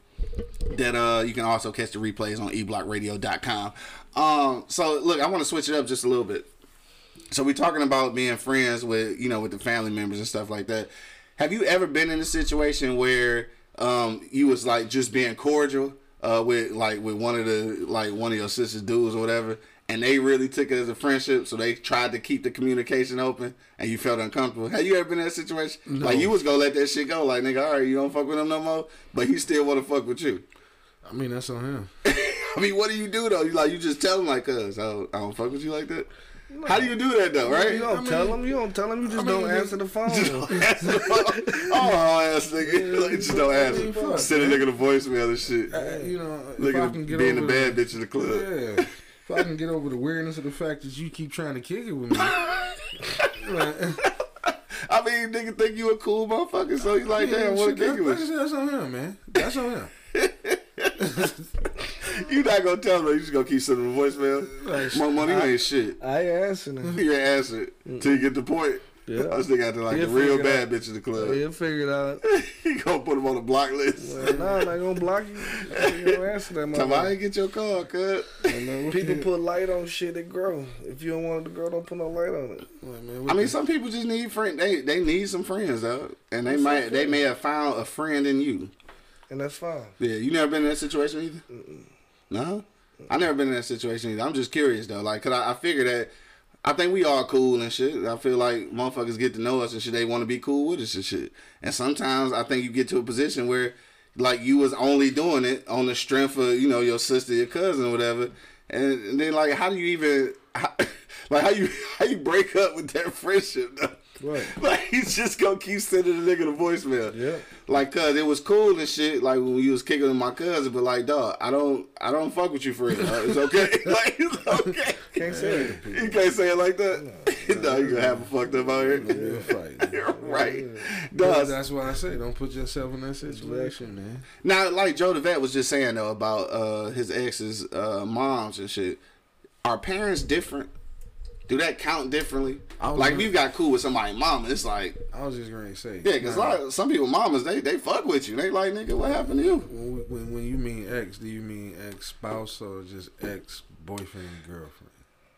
that uh you can also catch the replays on eblockradio.com. Um, so look, I want to switch it up just a little bit. So we're talking about being friends with, you know, with the family members and stuff like that. Have you ever been in a situation where um you was like just being cordial uh with like with one of the like one of your sister's dudes or whatever and they really took it as a friendship so they tried to keep the communication open and you felt uncomfortable. Have you ever been in that situation? Like you was gonna let that shit go, like nigga, all right, you don't fuck with him no more, but he still wanna fuck with you. I mean, that's on him. I mean, what do you do though? You like you just tell him like, cuz I I don't fuck with you like that. How do you do that though, right? You don't tell them. You don't tell them. You just I mean, don't answer the phone. Just don't Answer the phone. oh, ass nigga. Like, just don't I mean, answer. fuck, Send a nigga the voicemail and shit. Uh, you know, if Look I at can get being the over bad bitch in the club. Yeah. If I can get over the weirdness of the fact that you keep trying to kick it with me. I mean, nigga think you a cool motherfucker, so he's like, damn, what a shit, kick it that- with that's, you. that's on him, man. That's on him. You not gonna tell me, you just gonna keep sending a voicemail. Like, More money, you ain't shit. I ain't answering it. You ain't answer it till you get the point. Yeah. I still got to like He'll a real bad out. bitch in the club. He'll figure it out. he gonna put him on the block list. Well, nah, I'm not gonna block you. You don't answer that. Tell me I ain't get your call, cut. People put light on shit that grow. If you don't want it to grow, don't put no light on it. Like, man, I mean, some people just need friends. They they need some friends though, and they might they may have found a friend in you. And that's fine. Yeah, you never been in that situation either. No, I never been in that situation either. I'm just curious though, like, cause I, I figure that I think we all cool and shit. I feel like motherfuckers get to know us and shit. They want to be cool with us and shit. And sometimes I think you get to a position where, like, you was only doing it on the strength of you know your sister, your cousin, whatever. And, and then like, how do you even how, like how you how you break up with that friendship though? Right. Like he's just gonna keep sending the nigga the voicemail. Yeah. Like, cuz it was cool and shit. Like when you was kicking with my cousin, but like, dog, I don't, I don't fuck with you for dog. It's okay. like, it's okay. Can't say it. You can't say it like that. No, you gonna have a fucked up out here. Fight. right. But Dog, that's why I say don't put yourself in that situation, man. Now, like Joe the Vet was just saying though about uh, his ex's uh, moms and shit. Are parents different? Do that count differently? Like gonna- you got cool with somebody mama, it's like I was just going to say. yeah, because nah, some people mamas they they fuck with you. They like nigga, what happened to you? when, when, when you mean ex, do you mean ex spouse or just ex boyfriend girlfriend?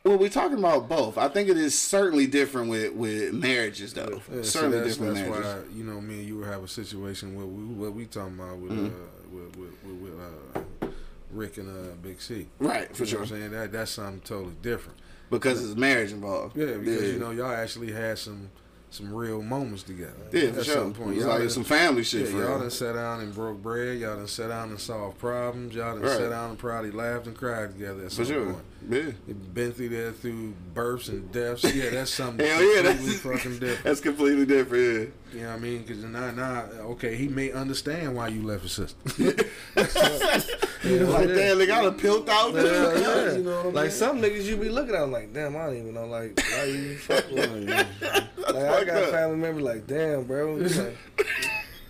Well, we're talking about both. I think it is certainly different with with marriages though. Yeah, certainly that's, different that's marriages. why you know me and you would have a situation where we what we talking about with Mm-hmm. uh, with with, with, with uh, Rick and uh, Big C. Right, for You sure. I'm saying that that's something totally different. Because it's marriage involved. Yeah, because you know y'all actually had some some real moments together. Yeah, for At sure. some point, was y'all like done- some family shit Yeah, for y'all done sat down and broke bread. Y'all done sat down and solved problems. Y'all done Right. sat down and probably laughed and cried together at For some sure. point. Yeah. Been through that through births and deaths. Yeah, that's something Hell yeah, that's fucking different. That's completely different. Yeah. You know what I mean? Because now, now, okay, he may understand why you left his sister. You know, like damn, they got a pilt out. Yeah, yeah. You know what I'm like saying? some niggas you be looking at, I'm like, damn, I don't even know, like, why you fuck with me? Like, I got family members like, damn, bro. Like,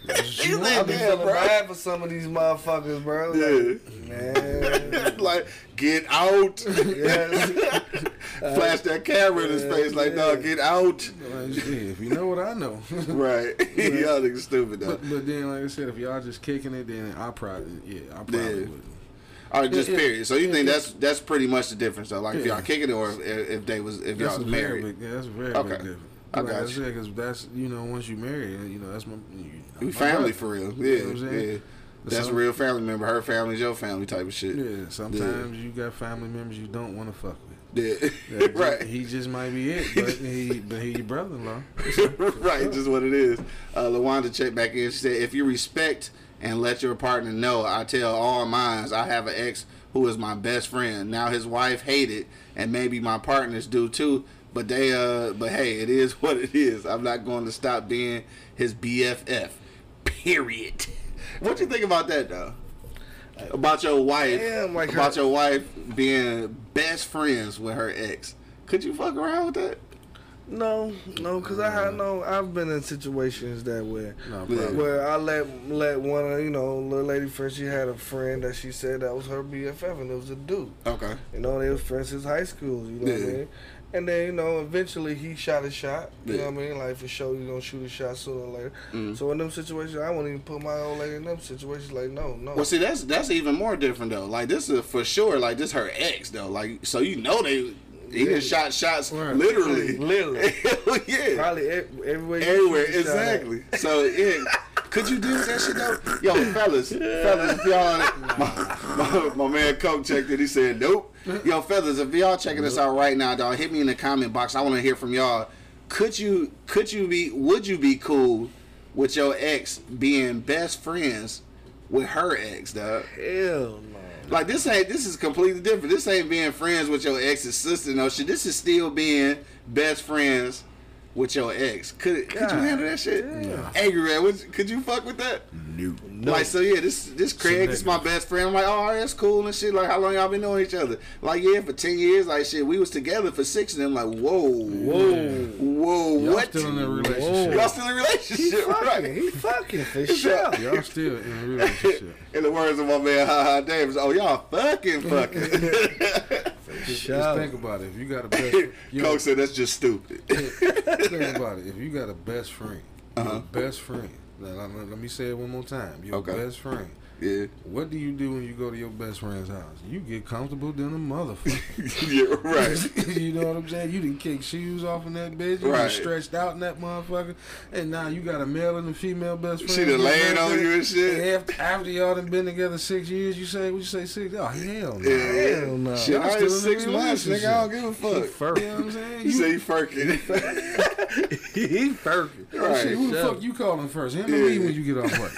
He I said, be damn, feeling bro. bad for some of these motherfuckers, bro. Like, man. like, get out. Yeah. Flash that camera in his face like, yeah. dog, get out. If you know what I know. Right. Y'all niggas stupid though. but, but then, like I said, if y'all just kicking it, then I probably, yeah, I probably Yeah. would. All right, just Yeah, yeah. period. So you think Yeah. that's that's pretty much the difference though. Like if y'all kicking it or if, if they was if That's y'all was very married. big, yeah, that's a very Okay. big difference. I got you. because that's you know once you marry, you know that's my you, my family for real. You Yeah, know what I'm saying? yeah. That's a real family member. Her family's your family type of shit. Yeah, sometimes you got family members you don't want to fuck with. Yeah. Right. He just might be it, but he but he your brother-in-law. right, just what it is. Uh, Lawanda checked back in. She said, "If you respect and let your partner know, I tell all mines I have an ex who is my best friend. Now his wife hated, and maybe my partners do too. But they, uh, but hey, it is what it is. I'm not going to stop being his BFF. Period. What you think about that though? About your wife, Damn, like about her- your wife being best friends with her ex. Could you fuck around with that? No, no, because I no. I've been in situations that where No, where I let let one of you know little lady friend. She had a friend that she said that was her BFF, and it was a dude. Okay. You know, they was friends since high school. You know what I mean? And then you know, eventually he shot his shot. You Yeah. know what I mean? Like for sure, you gonna shoot a shot sooner or later. Mhm. So in them situations, I wouldn't even put my old lady in them situations. Like no, no. Well, see, that's that's even more different though. Like this is for sure. Like this her ex though. Like so you know they he Yeah. just shot shots Right. literally. Literally. Hell yeah. Probably ev- everywhere. Everywhere, shoot a shot at. exactly. So yeah, could you deal with that shit though? Yo, fellas, fellas, if y'all, my, my, my man Coke checked it. He said nope. Yo, fellas, if y'all checking this out right now, dog, hit me in the comment box. I want to hear from y'all. Could you, could you be, would you be cool with your ex being best friends with her ex, dog? Hell no. Like this ain't this is completely different. This ain't being friends with your ex's sister, no shit. This is still being best friends with your ex. Could could you handle that shit? damn. Angry man, would, could you fuck with that? Mm-hmm. No. Like so, yeah. This this Craig is my best friend. I'm like, oh, that's cool and shit. Like, how long y'all been knowing each other? Like, yeah, for ten years. Like, shit, we was together for six. And I'm like, whoa, whoa, whoa, Y'all what? still in a relationship. Y'all still in a He relationship, fucking. right? He fucking for sure. Y'all still in a relationship. In the words of my man, Ha Ha Davis, oh, y'all fucking fucking. Just Sure. think about it. If you got a best, yo, Coke said that's just stupid. think about it. If you got a best friend, Uh-huh. best friend. Let, let- let me say it one more time. Your Okay. best friend. Yeah. What do you do when you go to your best friend's house? You get comfortable than a motherfucker. yeah, right. you know what I'm saying? You didn't kick shoes off in that bitch. You Right. stretched out in that motherfucker. And now you got a male and a female best friend. She done laying on you and shit. After, after y'all done been together six years, you say, what you say, six? Oh, hell no. Yeah. Hell no. Shit, I six months, nigga. I don't give a fuck. First. You know what I'm saying? You say you furking. he perfect. Right. Shit, who the fuck you calling first? Him Yeah. or me when you get off work?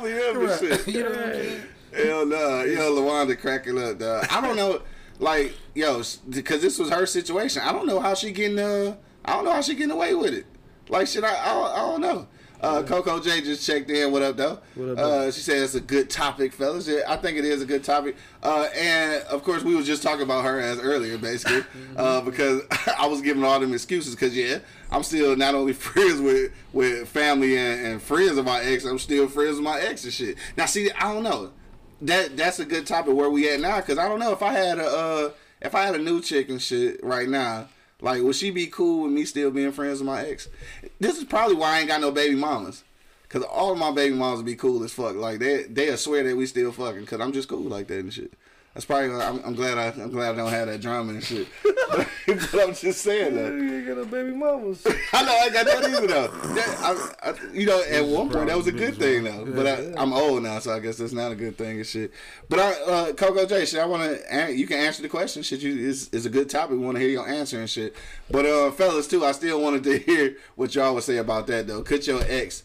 Probably him and shit. you know what? Hell no. Yo, Lawanda cracking up, dog. I don't know, like, yo, because this was her situation. I don't know how she getting, uh, I don't know how she getting away with it. Like, shit, I, I, don't- I don't know. Uh, Coco J just checked in. What up, though? What up, uh, she said it's a good topic, fellas. Yeah, I think it is a good topic. Uh, and of course, we was just talking about her as earlier, basically, uh, because I was giving all them excuses. Because yeah, I'm still not only friends with with family and, and friends of my ex, I'm still friends with my ex and shit. Now, see, I don't know. That that's a good topic where we at now. Because I don't know if I had a uh, if I had a new chick and shit right now. Like, would she be cool with me still being friends with my ex? This is probably why I ain't got no baby mamas. Cause all of my baby mamas be cool as fuck. Like they they swear that we still fucking. Cause I'm just cool like that and shit. That's probably. I'm, I'm glad I I'm glad I don't have that drama and shit. but I'm just saying that. You ain't got no baby mamas. I know I got that either though. That, I, I, you know, at one point that was a good thing though. But I, I'm old now, so I guess that's not a good thing and shit. But I, uh, Coco J, shit, I want to. You can answer the question. Shit, you is is a good topic. We want to hear your answer and shit. But uh, fellas, too, I still wanted to hear what y'all would say about that though. Could your ex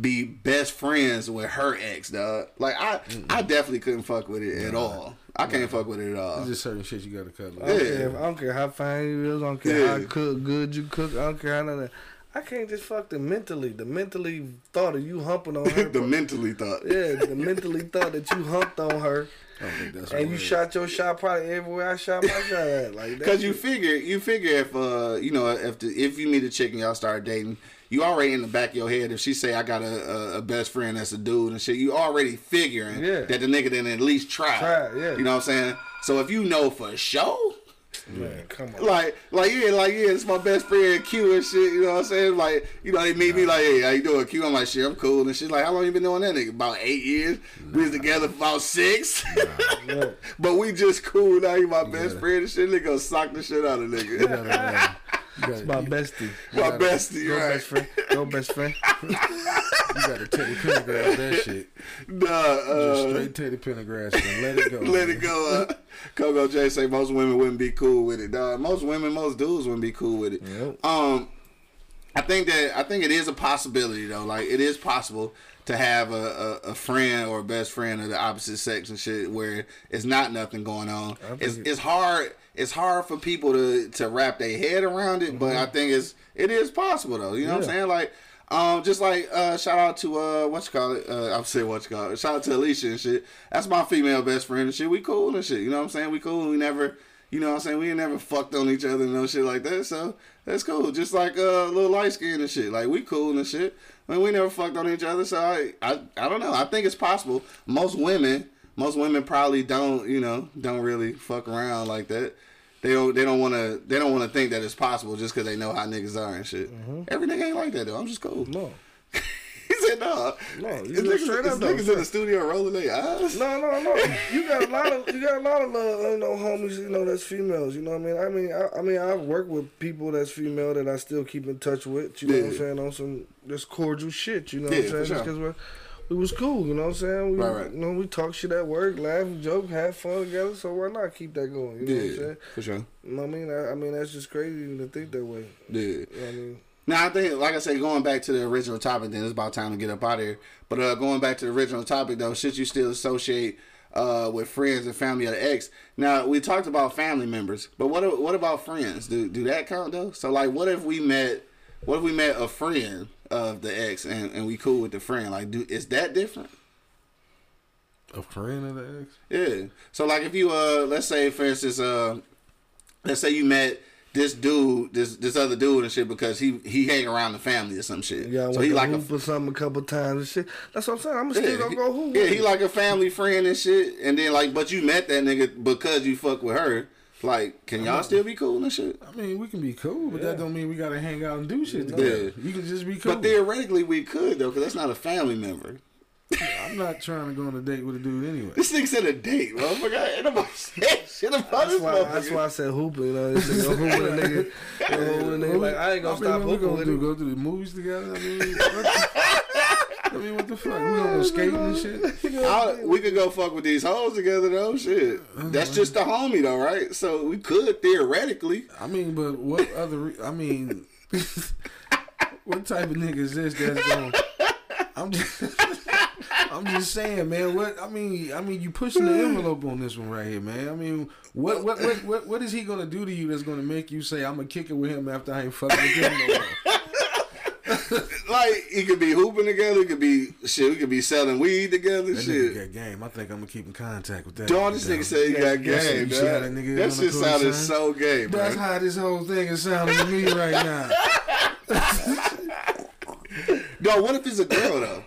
be best friends with her ex, dog? Like I, I definitely couldn't fuck with it at all. I can't fuck with it at all. There's just certain shit you gotta cut. I don't, Yeah. care, I don't care how fine you is. I don't care how Yeah. cook, good you cook. I don't care how none of that. I can't just fuck the mentally. The mentally thought of you humping on her. the mentally thought. yeah, the mentally thought that you humped on her. I don't think that's And you right. shot your shot probably everywhere I shot my shot at. Like that Cause you shit- figure, you figure if uh, you know, if the, if you meet a chick and y'all start dating, you already in the back of your head. If she say I got a, a, a best friend that's a dude and shit, you already figuring Yeah. that the nigga didn't at least try. Try, yeah. You know what I'm saying? So if you know for sure, man, come on. like, like yeah, like yeah, it's my best friend Q and shit. You know what I'm saying? Like, you know, they meet me like, hey, how you doing, Q? I'm like, shit, I'm cool and shit. Like, how long you been doing that nigga? About eight years. We was together for about six. Yeah. but we just cool now. You my best gotta- friend and shit. Nigga gonna sock the shit out of nigga. You gotta, you gotta, My bestie. My bestie, Your right? best friend. Your best friend. you gotta Teddy Pendergrass that shit. Nah, Just uh, straight Teddy Pendergrass and let it go. let it go. Uh, Coco J say most women wouldn't be cool with it. Dog. Most women, most dudes wouldn't be cool with it. Yep. Um, I think that I think it is a possibility though. Like it is possible to have a, a, a friend or a best friend of the opposite sex and shit where it's not nothing going on. It's it- it's hard. It's hard for people to to wrap their head around it, but I think it's it is possible though. You know what I'm Mm-hmm. Saying? Like. Um, just like uh, shout out to uh, what you call it? Uh, I'm saying what you call it. Shout out to Alicia and shit. That's my female best friend and shit. We cool and shit. You know what I'm saying? We cool. We never, you know what I'm saying? We ain't never fucked on each other and no shit like that. So that's cool. Just like uh, little light skin and shit. Like we cool and shit. I mean, we never fucked on each other. So I, I, I don't know. I think it's possible. Most women, most women probably don't, you know, don't really fuck around like that. They don't. They don't want to. They don't want to think that it's possible just because they know how niggas are and shit. Every nigga ain't like that though. I'm just cool. No. he said no. No, you niggas, straight up though. niggas in the studio rolling their eyes. No, no, no. You got a lot of you got a lot of uh, you know homies you know that's females. You know what I mean? I mean, I, I mean, I've worked with people that's female that I still keep in touch with. You know what I'm saying? On some just cordial shit. You know Yeah, what I'm saying? Just sure. because we're was cool. You know what I'm saying? We, Right, right. You know, we talk shit at work, laugh, joke, have fun together. So why not keep that going? You know what I'm saying? for sure. You know what I mean? I, I mean, that's just crazy to think that way. Yeah. You know I mean? Now I think, like I said, going back to the original topic, then it's about time to get up out of here. But uh, going back to the original topic, though, should you still associate uh, with friends and family of the ex? Now we talked about family members, but what what about friends? Do do that count though? So like, what if we met? What if we met a friend of the ex and, and we cool with the friend? Like, do is that different? A friend of the ex? Yeah. So like if you uh let's say for instance uh let's say you met this dude this this other dude and shit because he he hang around the family or some shit. Yeah, so he like a hoop or something a couple times and shit. That's what I'm saying. I'm still gonna go who? yeah, he like a family friend and shit. And then like but you met that nigga because you fuck with her. Like, can y'all still be cool and shit? I mean, we can be cool, but that don't mean we gotta hang out and do shit together. Yeah. You can just be cool. But theoretically we could though, because that's not a family member. I'm not trying to go on a date with a dude anyway. This nigga said a date, motherfucker. Ain't nobody said shit about That's this why, that's why I said hooping. You know, this nigga hoop with a nigga. You know, hoop with a nigga. Like I ain't gonna I mean, stop we hooping gonna with do? him. Go to the movies together? I mean, what, I mean, what the fuck? We gonna go skating and uh, shit? I, uh, we could go fuck with these hoes together though. Shit, that's just the homie though, right? So we could theoretically. I mean, but what other? Re- I mean, what type of nigga is this that's going? I'm just, I'm just saying, man. What I mean, I mean, you pushing the envelope on this one right here, man. I mean, what, what, what, what, what is he gonna do to you that's gonna make you say I'm gonna kick it with him after I ain't fucking with him no more? like he could be hooping together. He could be shit. We could be selling weed together. That shit. nigga got game. I think I'm gonna keep in contact with that. Dog, this nigga said he got game. see that nigga That shit sounded so gay, bro. That's how this whole thing is sounding to me right now. Dog, what if it's a girl though?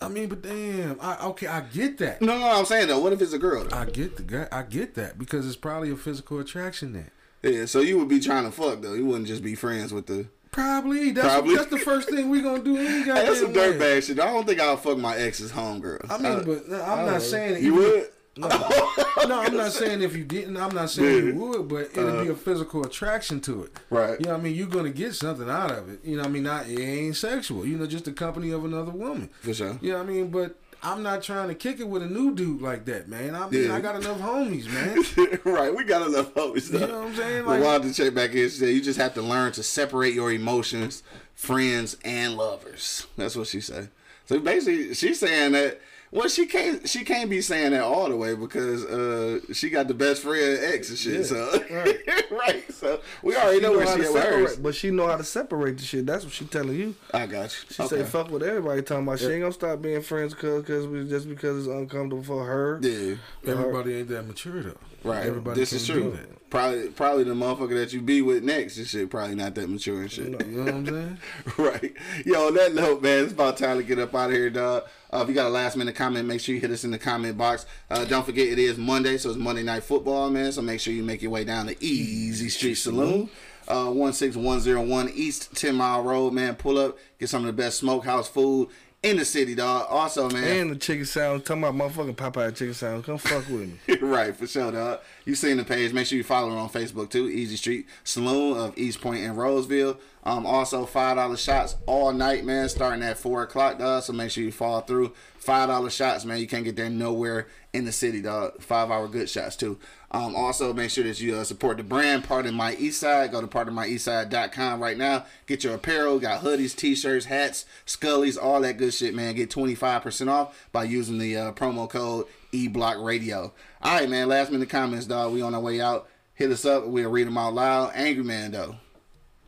I mean, but damn, I, okay, I get that. No, no, I'm saying though. What if it's a girl though? I get the guy. I get that because it's probably a physical attraction there. Yeah, so you would be trying to fuck though. You wouldn't just be friends with the. Probably. That's Probably. that's the first thing we gonna do. Any Hey, that's some dirtbag shit. I don't think I'll fuck my ex's homegirl. I mean, Uh, but no, I'm not saying that you would. No, no, I'm not saying if you didn't. I'm not saying you would, but it'll be a physical attraction to it. Right. You know, what I mean, you're gonna get something out of it. You know, what I mean, not it ain't sexual. You know, just the company of another woman. For sure. You know, what I mean, but I'm not trying to kick it with a new dude like that, man. I mean, Yeah. I got enough homies, man. right, we got enough homies. You know what I'm saying? Like- wanted to check back in. She said you just have to learn to separate your emotions, friends, and lovers. That's what she said. So basically, she's saying that. Well, she can't. She can't be saying that all the way because uh, she got the best friend ex and shit. so right. right. So we already know, where she to at with hers. but she know how to separate the shit. That's what she telling you. I got you. She okay. say fuck with everybody talking about. She ain't gonna stop being friends cause, cause we, just because it's uncomfortable for her. Yeah. Everybody ain't that mature though. Right. Everybody this is true. Probably, probably the motherfucker that you be with next and shit. Probably not that mature and shit. You know what I'm saying? right. Yo, on that note, man, it's about time to get up out of here, dog. Uh, if you got a last minute comment, make sure you hit us in the comment box. Uh, don't forget, it is Monday, so it's Monday Night Football, man. So make sure you make your way down to Easy Street Saloon. Uh, 16101 East 10 Mile Road, man. Pull up, get some of the best smokehouse food in the city, dog. Also, man. And the chicken sound talking about motherfucking Popeye chicken sound. Come fuck with me. right, for sure, dog. You seen the page. Make sure you follow her on Facebook too. Easy Street Saloon of East Point and Roseville. Um, also five dollar shots all night, man, starting at four o'clock, dog. So make sure you follow through. Five dollar shots, man. You can't get there nowhere in the city, dog. Five hour good shots too. Um, also make sure that you uh, support the brand, part of my east side. Go to partofmyeastside.com right now. Get your apparel, got hoodies, t-shirts, hats, scullies, all that good shit, man. Get 25% off by using the uh, promo code eBlock Radio. All right, man. Last minute comments, dog. We on our way out. Hit us up. We'll read them out loud. Angry man, though.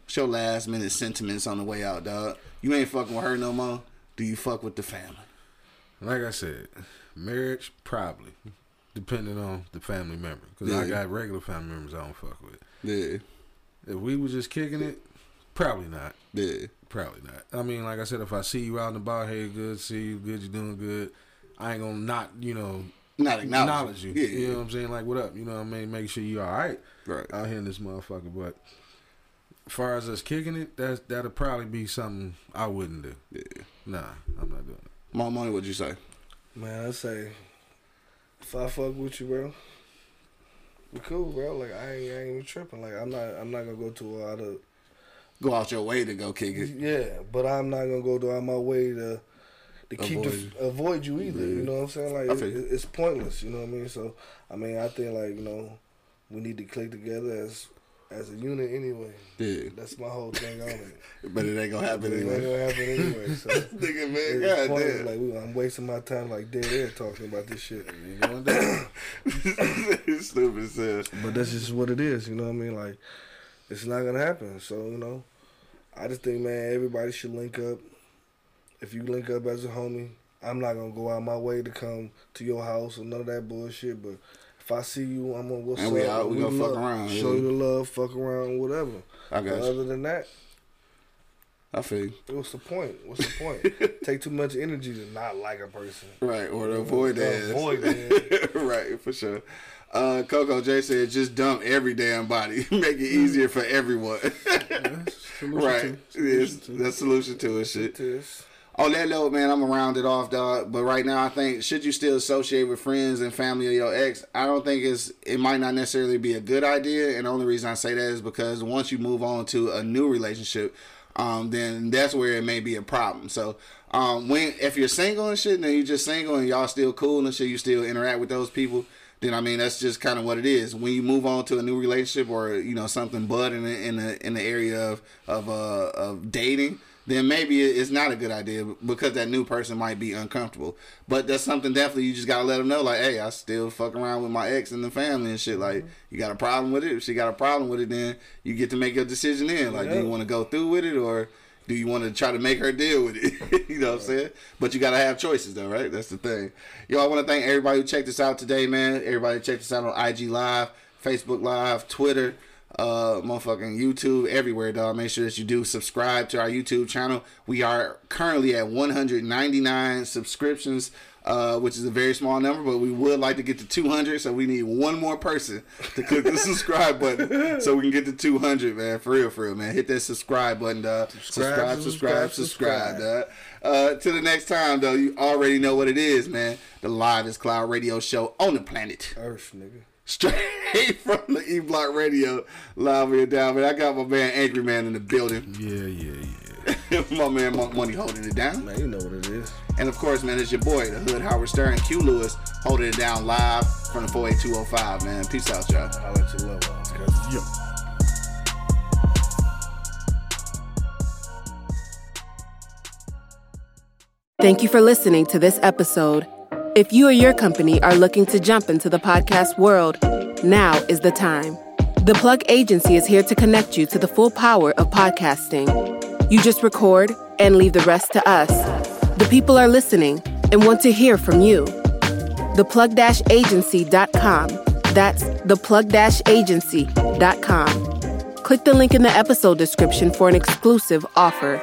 Show last minute sentiments on the way out, dog. You ain't fucking with her no more. Do you fuck with the family? Like I said, marriage probably, depending on the family member. Because I got regular family members I don't fuck with. Yeah, If we was just kicking it, probably not. yeah, Probably not. I mean, like I said, if I see you out and about, hey, good, see you, good, you doing good. I ain't gonna not, you know, not acknowledge, acknowledge you. Yeah, You know what I'm saying? Like, what up? You know what I mean? Make sure you all right right. out here in this motherfucker. But as far as us kicking it, that's that'll probably be something I wouldn't do. Yeah. Nah, I'm not doing it. More money, what'd you say? Man, I'd say, if I fuck with you, bro, we cool, bro. Like I ain't, I ain't even tripping. Like I'm not, I'm not gonna go to a lot of. Go out your way to go kick it. Yeah, but I'm not gonna go to my way to to keep Avoid the, you. avoid you either. You know what I'm saying? Like I it, feel you. it- it's pointless. You know what I mean? So I mean, I think like you know, we need to click together as as a unit anyway. Yeah, That's my whole thing on it. but it ain't gonna happen It ain't anyway. gonna happen anyway. So Nigga, man, it's god pointless. damn. Like we, I'm wasting my time like dead air talking about this shit. You going down? Stupid sis. But that's just what it is, you know what I mean? Like, it's not gonna happen. So, you know, I just think, man, everybody should link up. If you link up as a homie, I'm not gonna go out my way to come to your house or none of that bullshit. But if I see you, I'm gonna what's And up? we out, we gonna fuck around, Show yeah. you the love, fuck around, whatever. I But you. other than that, I feel you. what's the point? What's the point? Take too much energy to not like a person. Right, or to avoid that. Avoid that. right, for sure. Uh, Coco J said, just dump every damn body. Make it easier for everyone. Solution right. two. Yes, Solution two. that's solution to it, shit. On that note, man, I'm gonna round it off, dog. But right now, I think should you still associate with friends and family of your ex, I don't think it's it might not necessarily be a good idea. And the only reason I say that is because once you move on to a new relationship, um, then that's where it may be a problem. So, um, when if you're single and shit, and you're just single and y'all still cool and shit, you still interact with those people. Then I mean that's just kind of what it is. When you move on to a new relationship or you know something bud in the in the in the area of of uh of dating, then maybe it's not a good idea because that new person might be uncomfortable. But that's something definitely you just gotta let them know, like, hey, I still fuck around with my ex and the family and shit. Like, mm-hmm. you got a problem with it? If she got a problem with it, then you get to make your decision then. Like, do you want to go through with it or Do you want to try to make her deal with it? you know what I'm saying? But you gotta have choices though, right? That's the thing. Yo, I want to thank everybody who checked us out today, man. Everybody checked us out on IG Live, Facebook Live, Twitter, uh, motherfucking YouTube, everywhere, dog. Make sure that you do subscribe to our YouTube channel. We are currently at 199 subscriptions uh, which is a very small number, but we would like to get to 200. So we need one more person to click the subscribe button so we can get to 200, man. For real, for real, man. Hit that subscribe button, dog. Subscribe, subscribe, subscribe, subscribe, dog. Uh, till the next time, though, you already know what it is, man. The Live Cloud Radio Show on the planet Earth, nigga. Straight from the E Block Radio, live here down, man. I got my man Angry Man in the building. Yeah, yeah, yeah. my man Monk Money holding it down. Man, you know what it is. And of course, man, it's your boy, the Hood Howard Stern, Q Lewis, holding it down live from the 48205, man. Peace out, y'all. I'll let you love on, Yo. Thank you for listening to this episode. If you or your company are looking to jump into the podcast world, now is the time. The Plug Agency is here to connect you to the full power of podcasting. You just record and leave the rest to us. The people are listening and want to hear from you. Theplug-agency.com. That's theplug-agency.com. Click the link in the episode description for an exclusive offer.